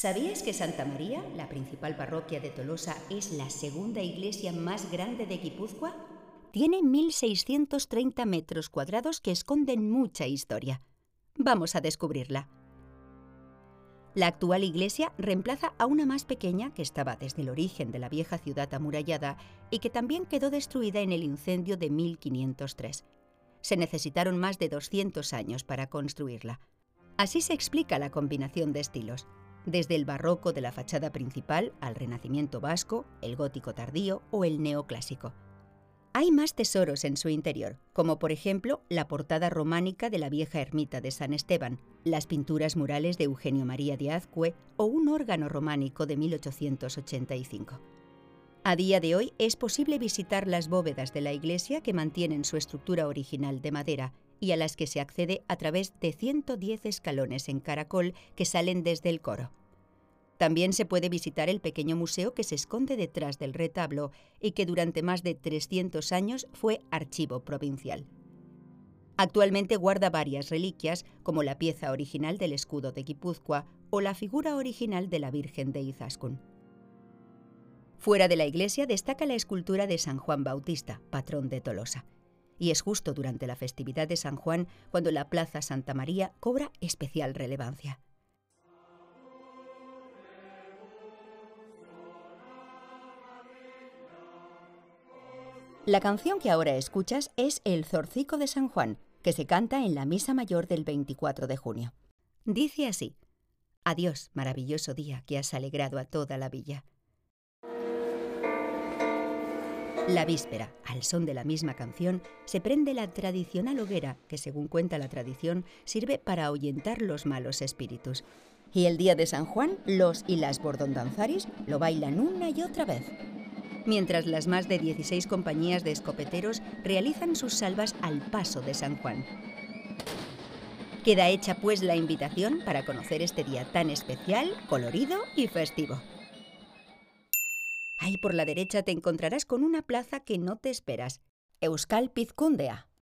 ¿Sabías que Santa María, la principal parroquia de Tolosa, es la segunda iglesia más grande de Guipúzcoa? Tiene 1.630 metros cuadrados que esconden mucha historia. Vamos a descubrirla. La actual iglesia reemplaza a una más pequeña que estaba desde el origen de la vieja ciudad amurallada y que también quedó destruida en el incendio de 1503. Se necesitaron más de 200 años para construirla. Así se explica la combinación de estilos desde el barroco de la fachada principal al renacimiento vasco, el gótico tardío o el neoclásico. Hay más tesoros en su interior, como por ejemplo la portada románica de la vieja ermita de San Esteban, las pinturas murales de Eugenio María de Azcue o un órgano románico de 1885. A día de hoy es posible visitar las bóvedas de la iglesia que mantienen su estructura original de madera y a las que se accede a través de 110 escalones en caracol que salen desde el coro. También se puede visitar el pequeño museo que se esconde detrás del retablo y que durante más de 300 años fue archivo provincial. Actualmente guarda varias reliquias, como la pieza original del escudo de Guipúzcoa o la figura original de la Virgen de Izaskun. Fuera de la iglesia destaca la escultura de San Juan Bautista, patrón de Tolosa. Y es justo durante la festividad de San Juan cuando la Plaza Santa María cobra especial relevancia. La canción que ahora escuchas es El Zorcico de San Juan, que se canta en la Misa Mayor del 24 de junio. Dice así, Adiós, maravilloso día que has alegrado a toda la villa. La víspera, al son de la misma canción, se prende la tradicional hoguera que, según cuenta la tradición, sirve para ahuyentar los malos espíritus. Y el día de San Juan, los y las bordondanzaris lo bailan una y otra vez mientras las más de 16 compañías de escopeteros realizan sus salvas al paso de San Juan. Queda hecha pues la invitación para conocer este día tan especial, colorido y festivo. Ahí por la derecha te encontrarás con una plaza que no te esperas, Euskal Pizkundea,